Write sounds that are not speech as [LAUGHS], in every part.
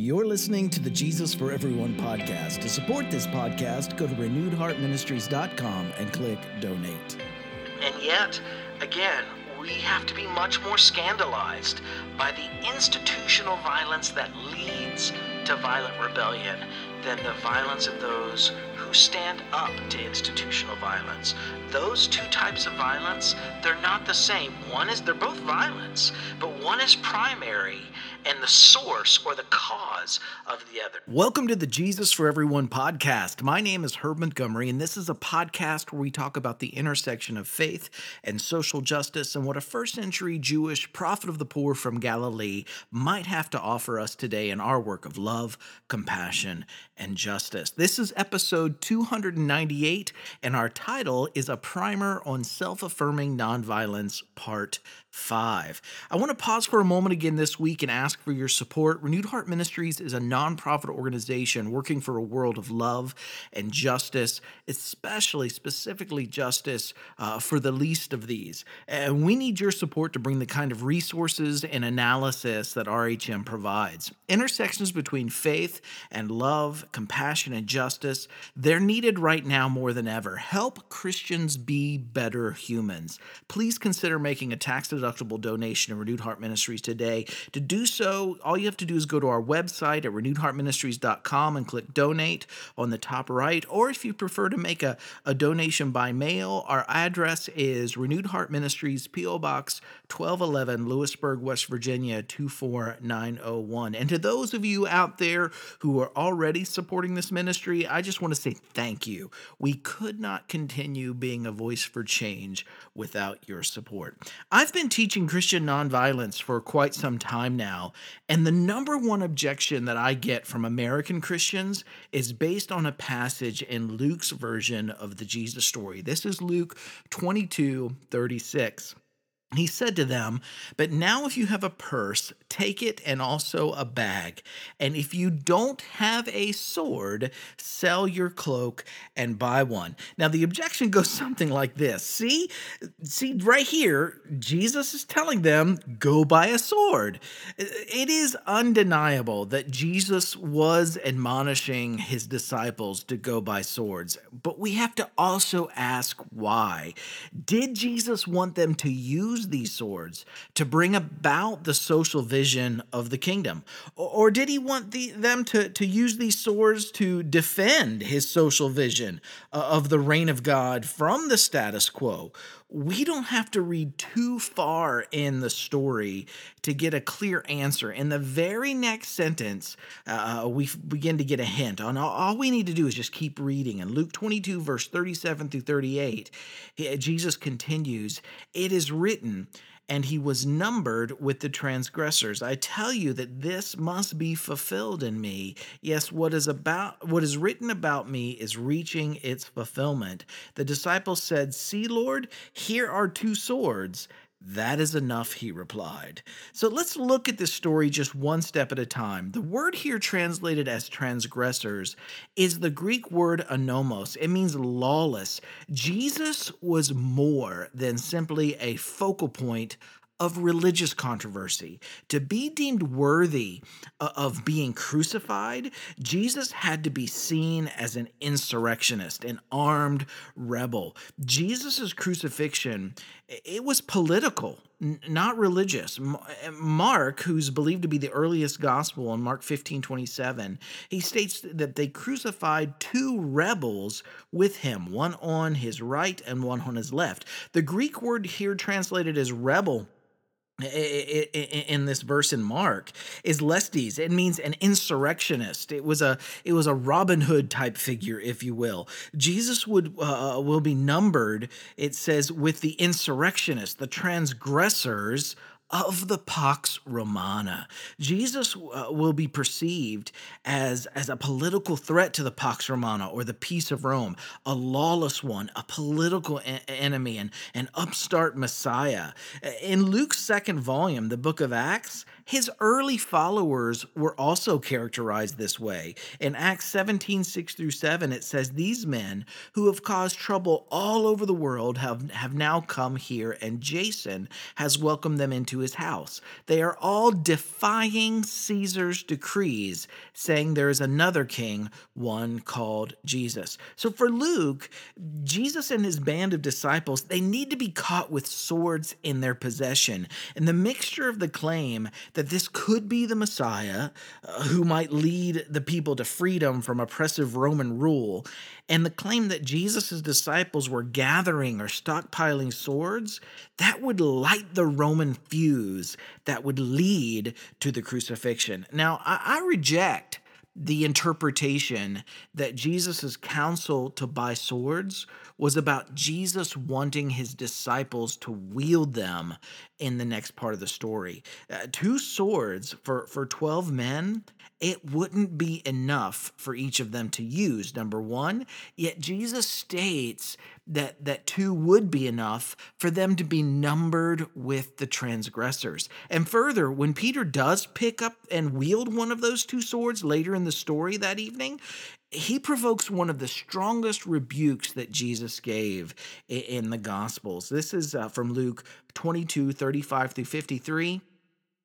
You're listening to the Jesus for Everyone podcast. To support this podcast, go to renewedheartministries.com and click donate. And yet, again, we have to be much more scandalized by the institutional violence that leads to violent rebellion than the violence of those who stand up to institutional violence. Those two types of violence, they're not the same. One is, they're both violence, but one is primary and the source or the cause of the other. Welcome to the Jesus for Everyone podcast. My name is Herb Montgomery, and this is a podcast where we talk about the intersection of faith and social justice and what a first century Jewish prophet of the poor from Galilee might have to offer us today in our work of love, compassion, and justice. This is episode 298, and our title is A Primer on Self Affirming Nonviolence, Part 5. I want to pause for a moment again this week and ask for your support. Renewed Heart Ministries is a nonprofit organization working for a world of love and justice, especially, specifically, justice uh, for the least of these. And we need your support to bring the kind of resources and analysis that RHM provides. Intersections between faith and love, compassion and justice, they're needed right now more than ever. Help Christians be better humans. Please consider making a tax deductible donation to Renewed Heart Ministries today. To do so, all you have to do is go to our website at renewedheartministries.com and click donate on the top right. Or if you prefer to make a, a donation by mail, our address is Renewed Heart Ministries, P.O. Box 1211, Lewisburg, West Virginia 24901. And to those of you out there who are already supporting this ministry, I just want to say thank you. We could not continue being a voice for change without your support. I've been teaching Christian nonviolence for quite some time now, and the number one objection that I get from American Christians is based on a passage in Luke's version of the Jesus story. This is Luke 22 36. He said to them, But now if you have a purse, take it and also a bag. And if you don't have a sword, sell your cloak and buy one. Now the objection [LAUGHS] goes something like this. See? See right here, Jesus is telling them, go buy a sword. It is undeniable that Jesus was admonishing his disciples to go buy swords, but we have to also ask why. Did Jesus want them to use use these swords to bring about the social vision of the kingdom? Or did he want the, them to, to use these swords to defend his social vision uh, of the reign of God from the status quo? We don't have to read too far in the story to get a clear answer. In the very next sentence, uh, we begin to get a hint on all, all, we need to do is just keep reading. In Luke 22, verse 37 through 38, Jesus continues, It is written, and he was numbered with the transgressors. I tell you that this must be fulfilled in me. Yes, what is about what is written about me is reaching its fulfillment. The disciples said, "See, Lord, here are two swords." That is enough, he replied. So let's look at this story just one step at a time. The word here translated as transgressors is the Greek word anomos. It means lawless. Jesus was more than simply a focal point of religious controversy. To be deemed worthy uh, of being crucified, Jesus had to be seen as an insurrectionist, an armed rebel. Jesus' crucifixion, it was political, not religious. Mark, who's believed to be the earliest gospel in Mark 15 27, he states that they crucified two rebels with him, one on his right and one on his left. The Greek word here translated as rebel in this verse in Mark is lestes. It means an insurrectionist. It was a it was a Robin Hood type figure, if you will. Jesus would uh, will be numbered. It says with the insurrectionists, the transgressors of the Pax Romana. Jesus uh, will be perceived as, as a political threat to the Pax Romana or the peace of Rome, a lawless one, a political a- enemy, and an upstart Messiah. In Luke's second volume, the book of Acts, his early followers were also characterized this way. In Acts 17 6 through 7, it says, These men who have caused trouble all over the world have, have now come here, and Jason has welcomed them into his house. They are all defying Caesar's decrees, saying there is another king, one called Jesus. So for Luke, Jesus and his band of disciples, they need to be caught with swords in their possession. And the mixture of the claim that this could be the Messiah uh, who might lead the people to freedom from oppressive Roman rule, and the claim that Jesus' disciples were gathering or stockpiling swords, that would light the Roman fuse that would lead to the crucifixion. Now, I, I reject the interpretation that Jesus' counsel to buy swords was about Jesus wanting his disciples to wield them in the next part of the story. Uh, two swords for, for 12 men, it wouldn't be enough for each of them to use, number one. Yet Jesus states that, that two would be enough for them to be numbered with the transgressors. And further, when Peter does pick up and wield one of those two swords later in the story that evening, he provokes one of the strongest rebukes that Jesus gave in the Gospels. This is uh, from Luke 22 35 through 53.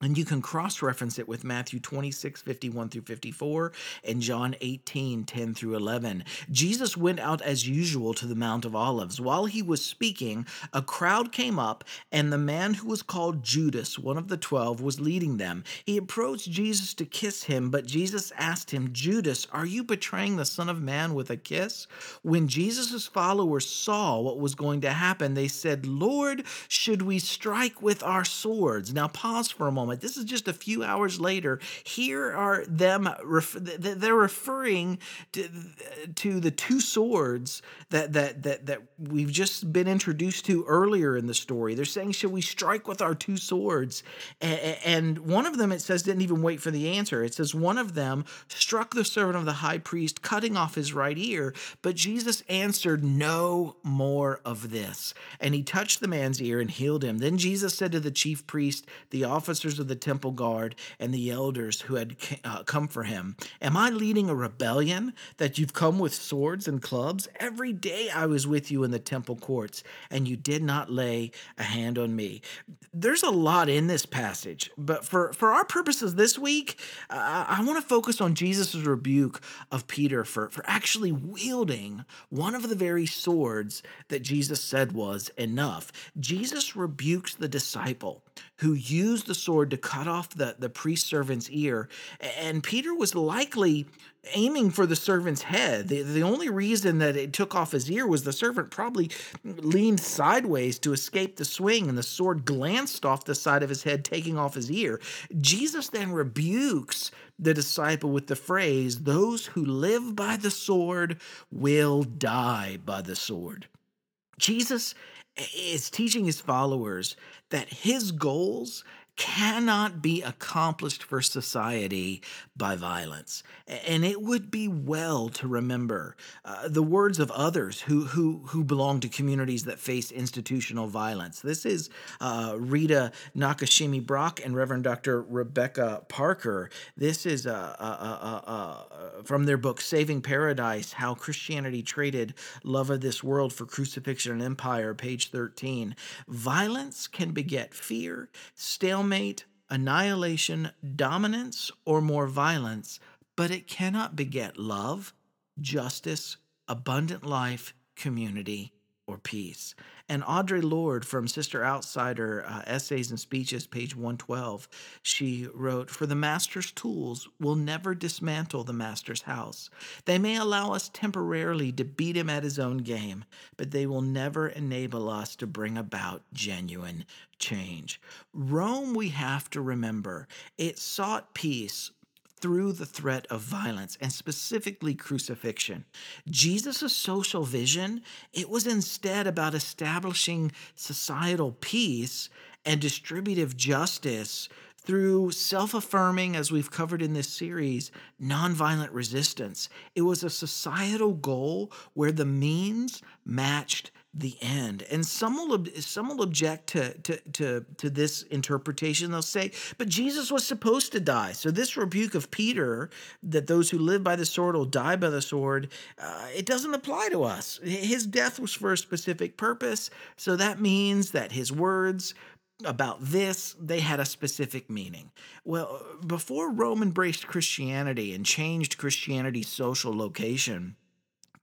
And you can cross reference it with Matthew 26, 51 through 54, and John 18, 10 through 11. Jesus went out as usual to the Mount of Olives. While he was speaking, a crowd came up, and the man who was called Judas, one of the twelve, was leading them. He approached Jesus to kiss him, but Jesus asked him, Judas, are you betraying the Son of Man with a kiss? When Jesus' followers saw what was going to happen, they said, Lord, should we strike with our swords? Now, pause for a moment This is just a few hours later. Here are them, they're referring to, to the two swords that, that, that, that we've just been introduced to earlier in the story. They're saying, Should we strike with our two swords? And one of them, it says, didn't even wait for the answer. It says, One of them struck the servant of the high priest, cutting off his right ear. But Jesus answered, No more of this. And he touched the man's ear and healed him. Then Jesus said to the chief priest, the officers of the temple guard and the elders who had uh, come for him, Am I leading a rebellion that you've come with swords and clubs? Every day I was with you in the temple courts, and you did not lay a hand on me. There's a lot in this passage, but for, for our purposes this week, uh, I want to focus on Jesus' rebuke of Peter for, for actually wielding one of the very swords that Jesus said was enough. Jesus rebukes the disciple who used the sword to cut off the, the priest servant's ear. And Peter was likely aiming for the servant's head. The, the only reason that it took off his ear was the servant probably leaned sideways to escape the swing, and the sword glanced off the side of his head, taking off his ear. Jesus then rebukes the disciple with the phrase, Those who live by the sword will die by the sword. Jesus eh, is teaching his followers that his goals cannot be accomplished for society by violence. And it would be well to remember uh, the words of others who, who, who belong to communities that face institutional violence. This is uh, Rita Nakashima Brock and Reverend Dr. Rebecca Parker. This is uh, uh, uh, uh, from their book, Saving Paradise How Christianity Traded Love of This World for Crucifixion and Empire, page 13. Violence can beget fear, stalemate stalemate, annihilation, dominance, or more violence, but it cannot beget love, justice, abundant life, community, or peace. And Audre Lorde from Sister Outsider uh, Essays and Speeches, page 112, she wrote For the Master's tools will never dismantle the Master's house. They may allow us temporarily to beat him at his own game, but they will never enable us to bring about genuine change. Rome, we have to remember, it sought peace through the threat of violence and specifically crucifixion. Jesus' social vision, it was instead about establishing societal peace and distributive justice through self affirming, as we've covered in this series, nonviolent resistance. It was a societal goal where the means matched the end. And some will some will object to, to to to this interpretation. They'll say, "But Jesus was supposed to die." So this rebuke of Peter that those who live by the sword will die by the sword, uh, it doesn't apply to us. His death was for a specific purpose, so that means that his words about this, they had a specific meaning. Well, before Rome embraced Christianity and changed Christianity's social location,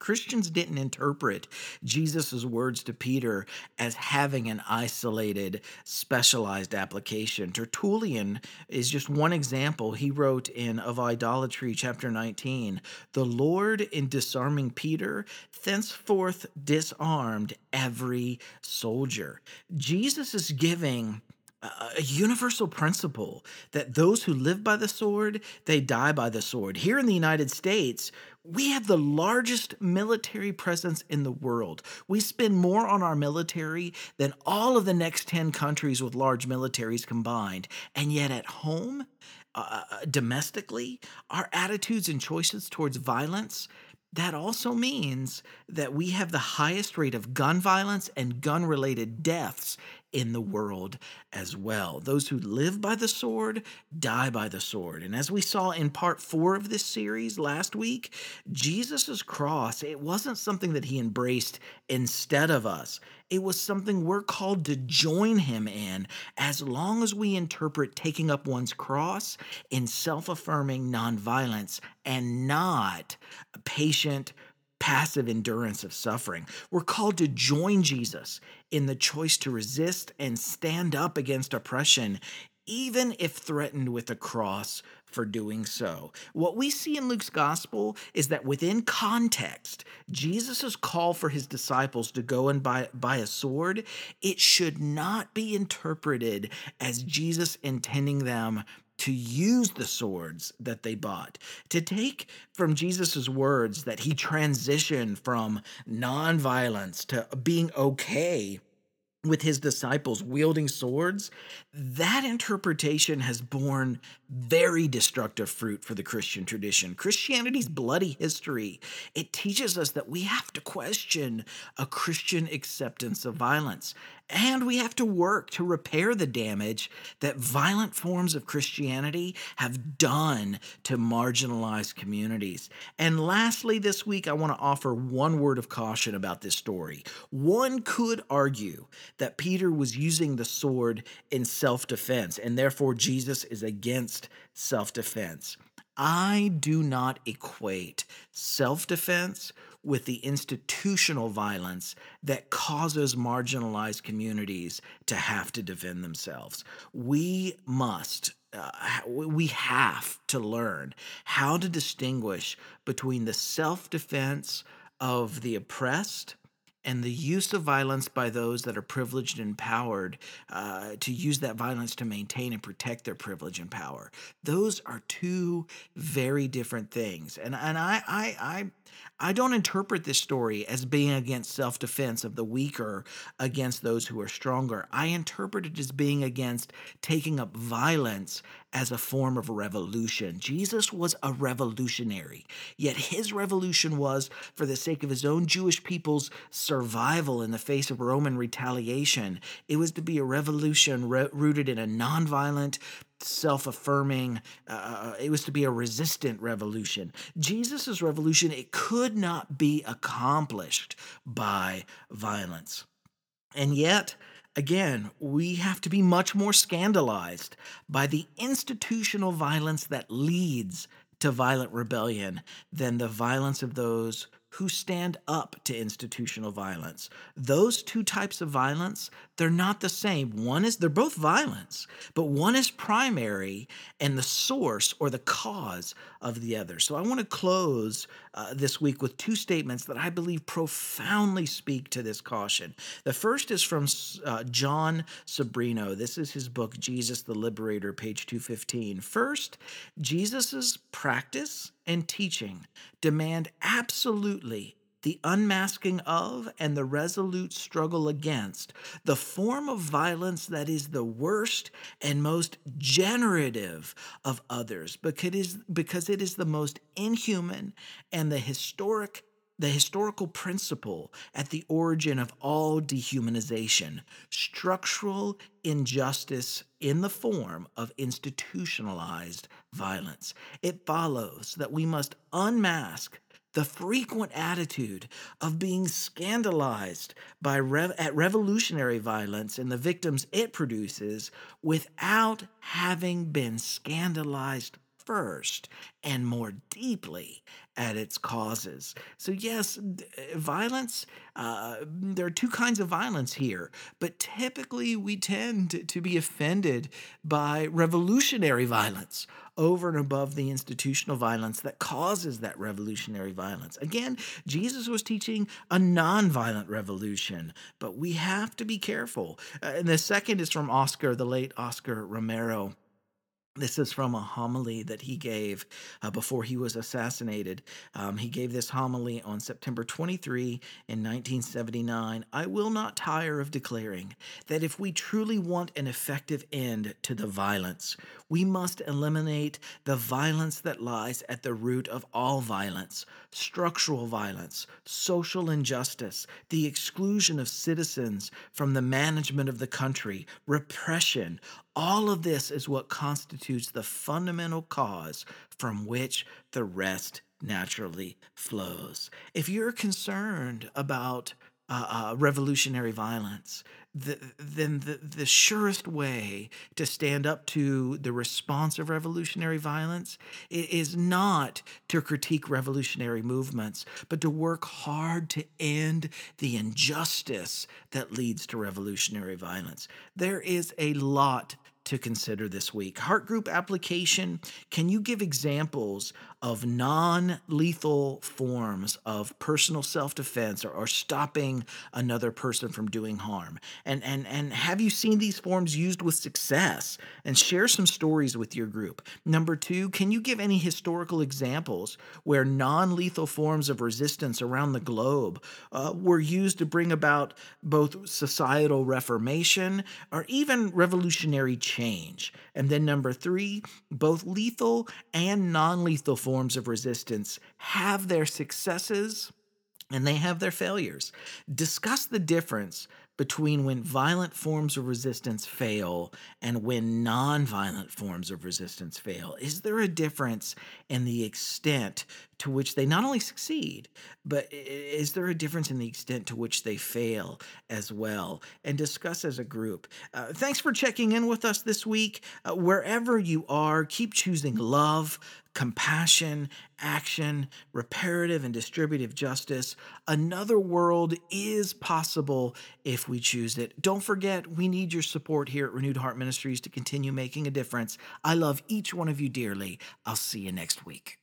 Christians didn't interpret Jesus' words to Peter as having an isolated, specialized application. Tertullian is just one example. He wrote in Of Idolatry, chapter 19 The Lord, in disarming Peter, thenceforth disarmed every soldier. Jesus is giving a universal principle that those who live by the sword, they die by the sword. Here in the United States, we have the largest military presence in the world. We spend more on our military than all of the next 10 countries with large militaries combined. And yet at home, uh, uh domestically, our attitudes and choices towards violence that also means that we have the highest rate of gun violence and gun related deaths in the world as well. Those who live by the sword die by the sword. And as we saw in part four of this series last week, Jesus' cross, it wasn't something that he embraced instead of us. It was something we're called to join him in as long as we interpret taking up one's cross in self affirming nonviolence and not patient passive endurance of suffering. We're called to join Jesus in the choice to resist and stand up against oppression, even if threatened with a cross for doing so. What we see in Luke's gospel is that within context, Jesus' call for his disciples to go and buy, buy a sword, it should not be interpreted as Jesus intending them to use the swords that they bought. To take from Jesus' words that he transitioned from nonviolence to being okay with his disciples wielding swords, that interpretation has borne very destructive fruit for the Christian tradition. Christianity's bloody history, it teaches us that we have to question a Christian acceptance of violence. And we have to work to repair the damage that violent forms of Christianity have done to marginalized communities. And lastly, this week, I want to offer one word of caution about this story. One could argue that Peter was using the sword in self defense, and therefore Jesus is against self defense. I do not equate self defense with the institutional violence that causes marginalized communities to have to defend themselves. We must uh, we have to learn how to distinguish between the self defense of the oppressed and the use of violence by those that are privileged and empowered uh, to use that violence to maintain and protect their privilege and power. Those are two very different things. And, and I, I, I, I don't interpret this story as being against self defense of the weaker against those who are stronger. I interpret it as being against taking up violence as a form of revolution. Jesus was a revolutionary, yet his revolution was for the sake of his own Jewish people's survival in the face of Roman retaliation. It was to be a revolution rooted in a nonviolent, self affirming, uh, uh, it was to be a resistant revolution. Jesus' revolution, it could not be accomplished by violence. And yet, Again, we have to be much more scandalized by the institutional violence that leads to violent rebellion than the violence of those who stand up to institutional violence. Those two types of violence, they're not the same. One is, they're both violence, but one is primary and the source or the cause of the other. So I want to close uh, this week with two statements that I believe profoundly speak to this caution. The first is from uh, Jon Sobrino. This is his book, Jesus the Liberator, page 215. First, Jesus's practice and teaching demand absolutely the unmasking of and the resolute struggle against the form of violence that is the worst and most generative of others because it is, the most inhuman and the historic the historical principle at the origin of all dehumanization, structural injustice in the form of institutionalized violence. It follows that we must unmask the frequent attitude of being scandalized by rev- at revolutionary violence and the victims it produces without having been scandalized first and more deeply at its causes. So, yes, violence, uh, there are two kinds of violence here, but typically we tend to be offended by revolutionary violence over and above the institutional violence that causes that revolutionary violence. Again, Jesus was teaching a nonviolent revolution, but we have to be careful. Uh, and the second is from Oscar, the late Oscar Romero. This is from a homily that he gave uh, before he was assassinated. Um, he gave this homily on September 23 in 1979. I will not tire of declaring that if we truly want an effective end to the violence, we must eliminate the violence that lies at the root of all violence structural violence, social injustice, the exclusion of citizens from the management of the country, repression, all of this is what constitutes the fundamental cause from which the rest naturally flows. If you're concerned about uh, uh, revolutionary violence, the, then the, the surest way to stand up to the response of revolutionary violence is not to critique revolutionary movements, but to work hard to end the injustice that leads to revolutionary violence. There is a lot to consider this week. Heart group application can you give examples of non lethal forms of personal self defense or, or, stopping another person from doing harm? And, and, and have you seen these forms used with success? And share some stories with your group. Number two, can you give any historical examples where non lethal forms of resistance around the globe uh, were used to bring about both societal reformation or even revolutionary change? And then number three, both lethal and non lethal forms of resistance have their successes and they have their failures. Discuss the difference between when violent forms of resistance fail and when nonviolent forms of resistance fail? Is there a difference in the extent to which they not only succeed, but is there a difference in the extent to which they fail as well? And discuss as a group. Uh, thanks for checking in with us this week. Uh, wherever you are, keep choosing love, compassion, action, reparative and distributive justice. Another world is possible if we choose it. Don't forget, we need your support here at Renewed Heart Ministries to continue making a difference. I love each one of you dearly. I'll see you next week.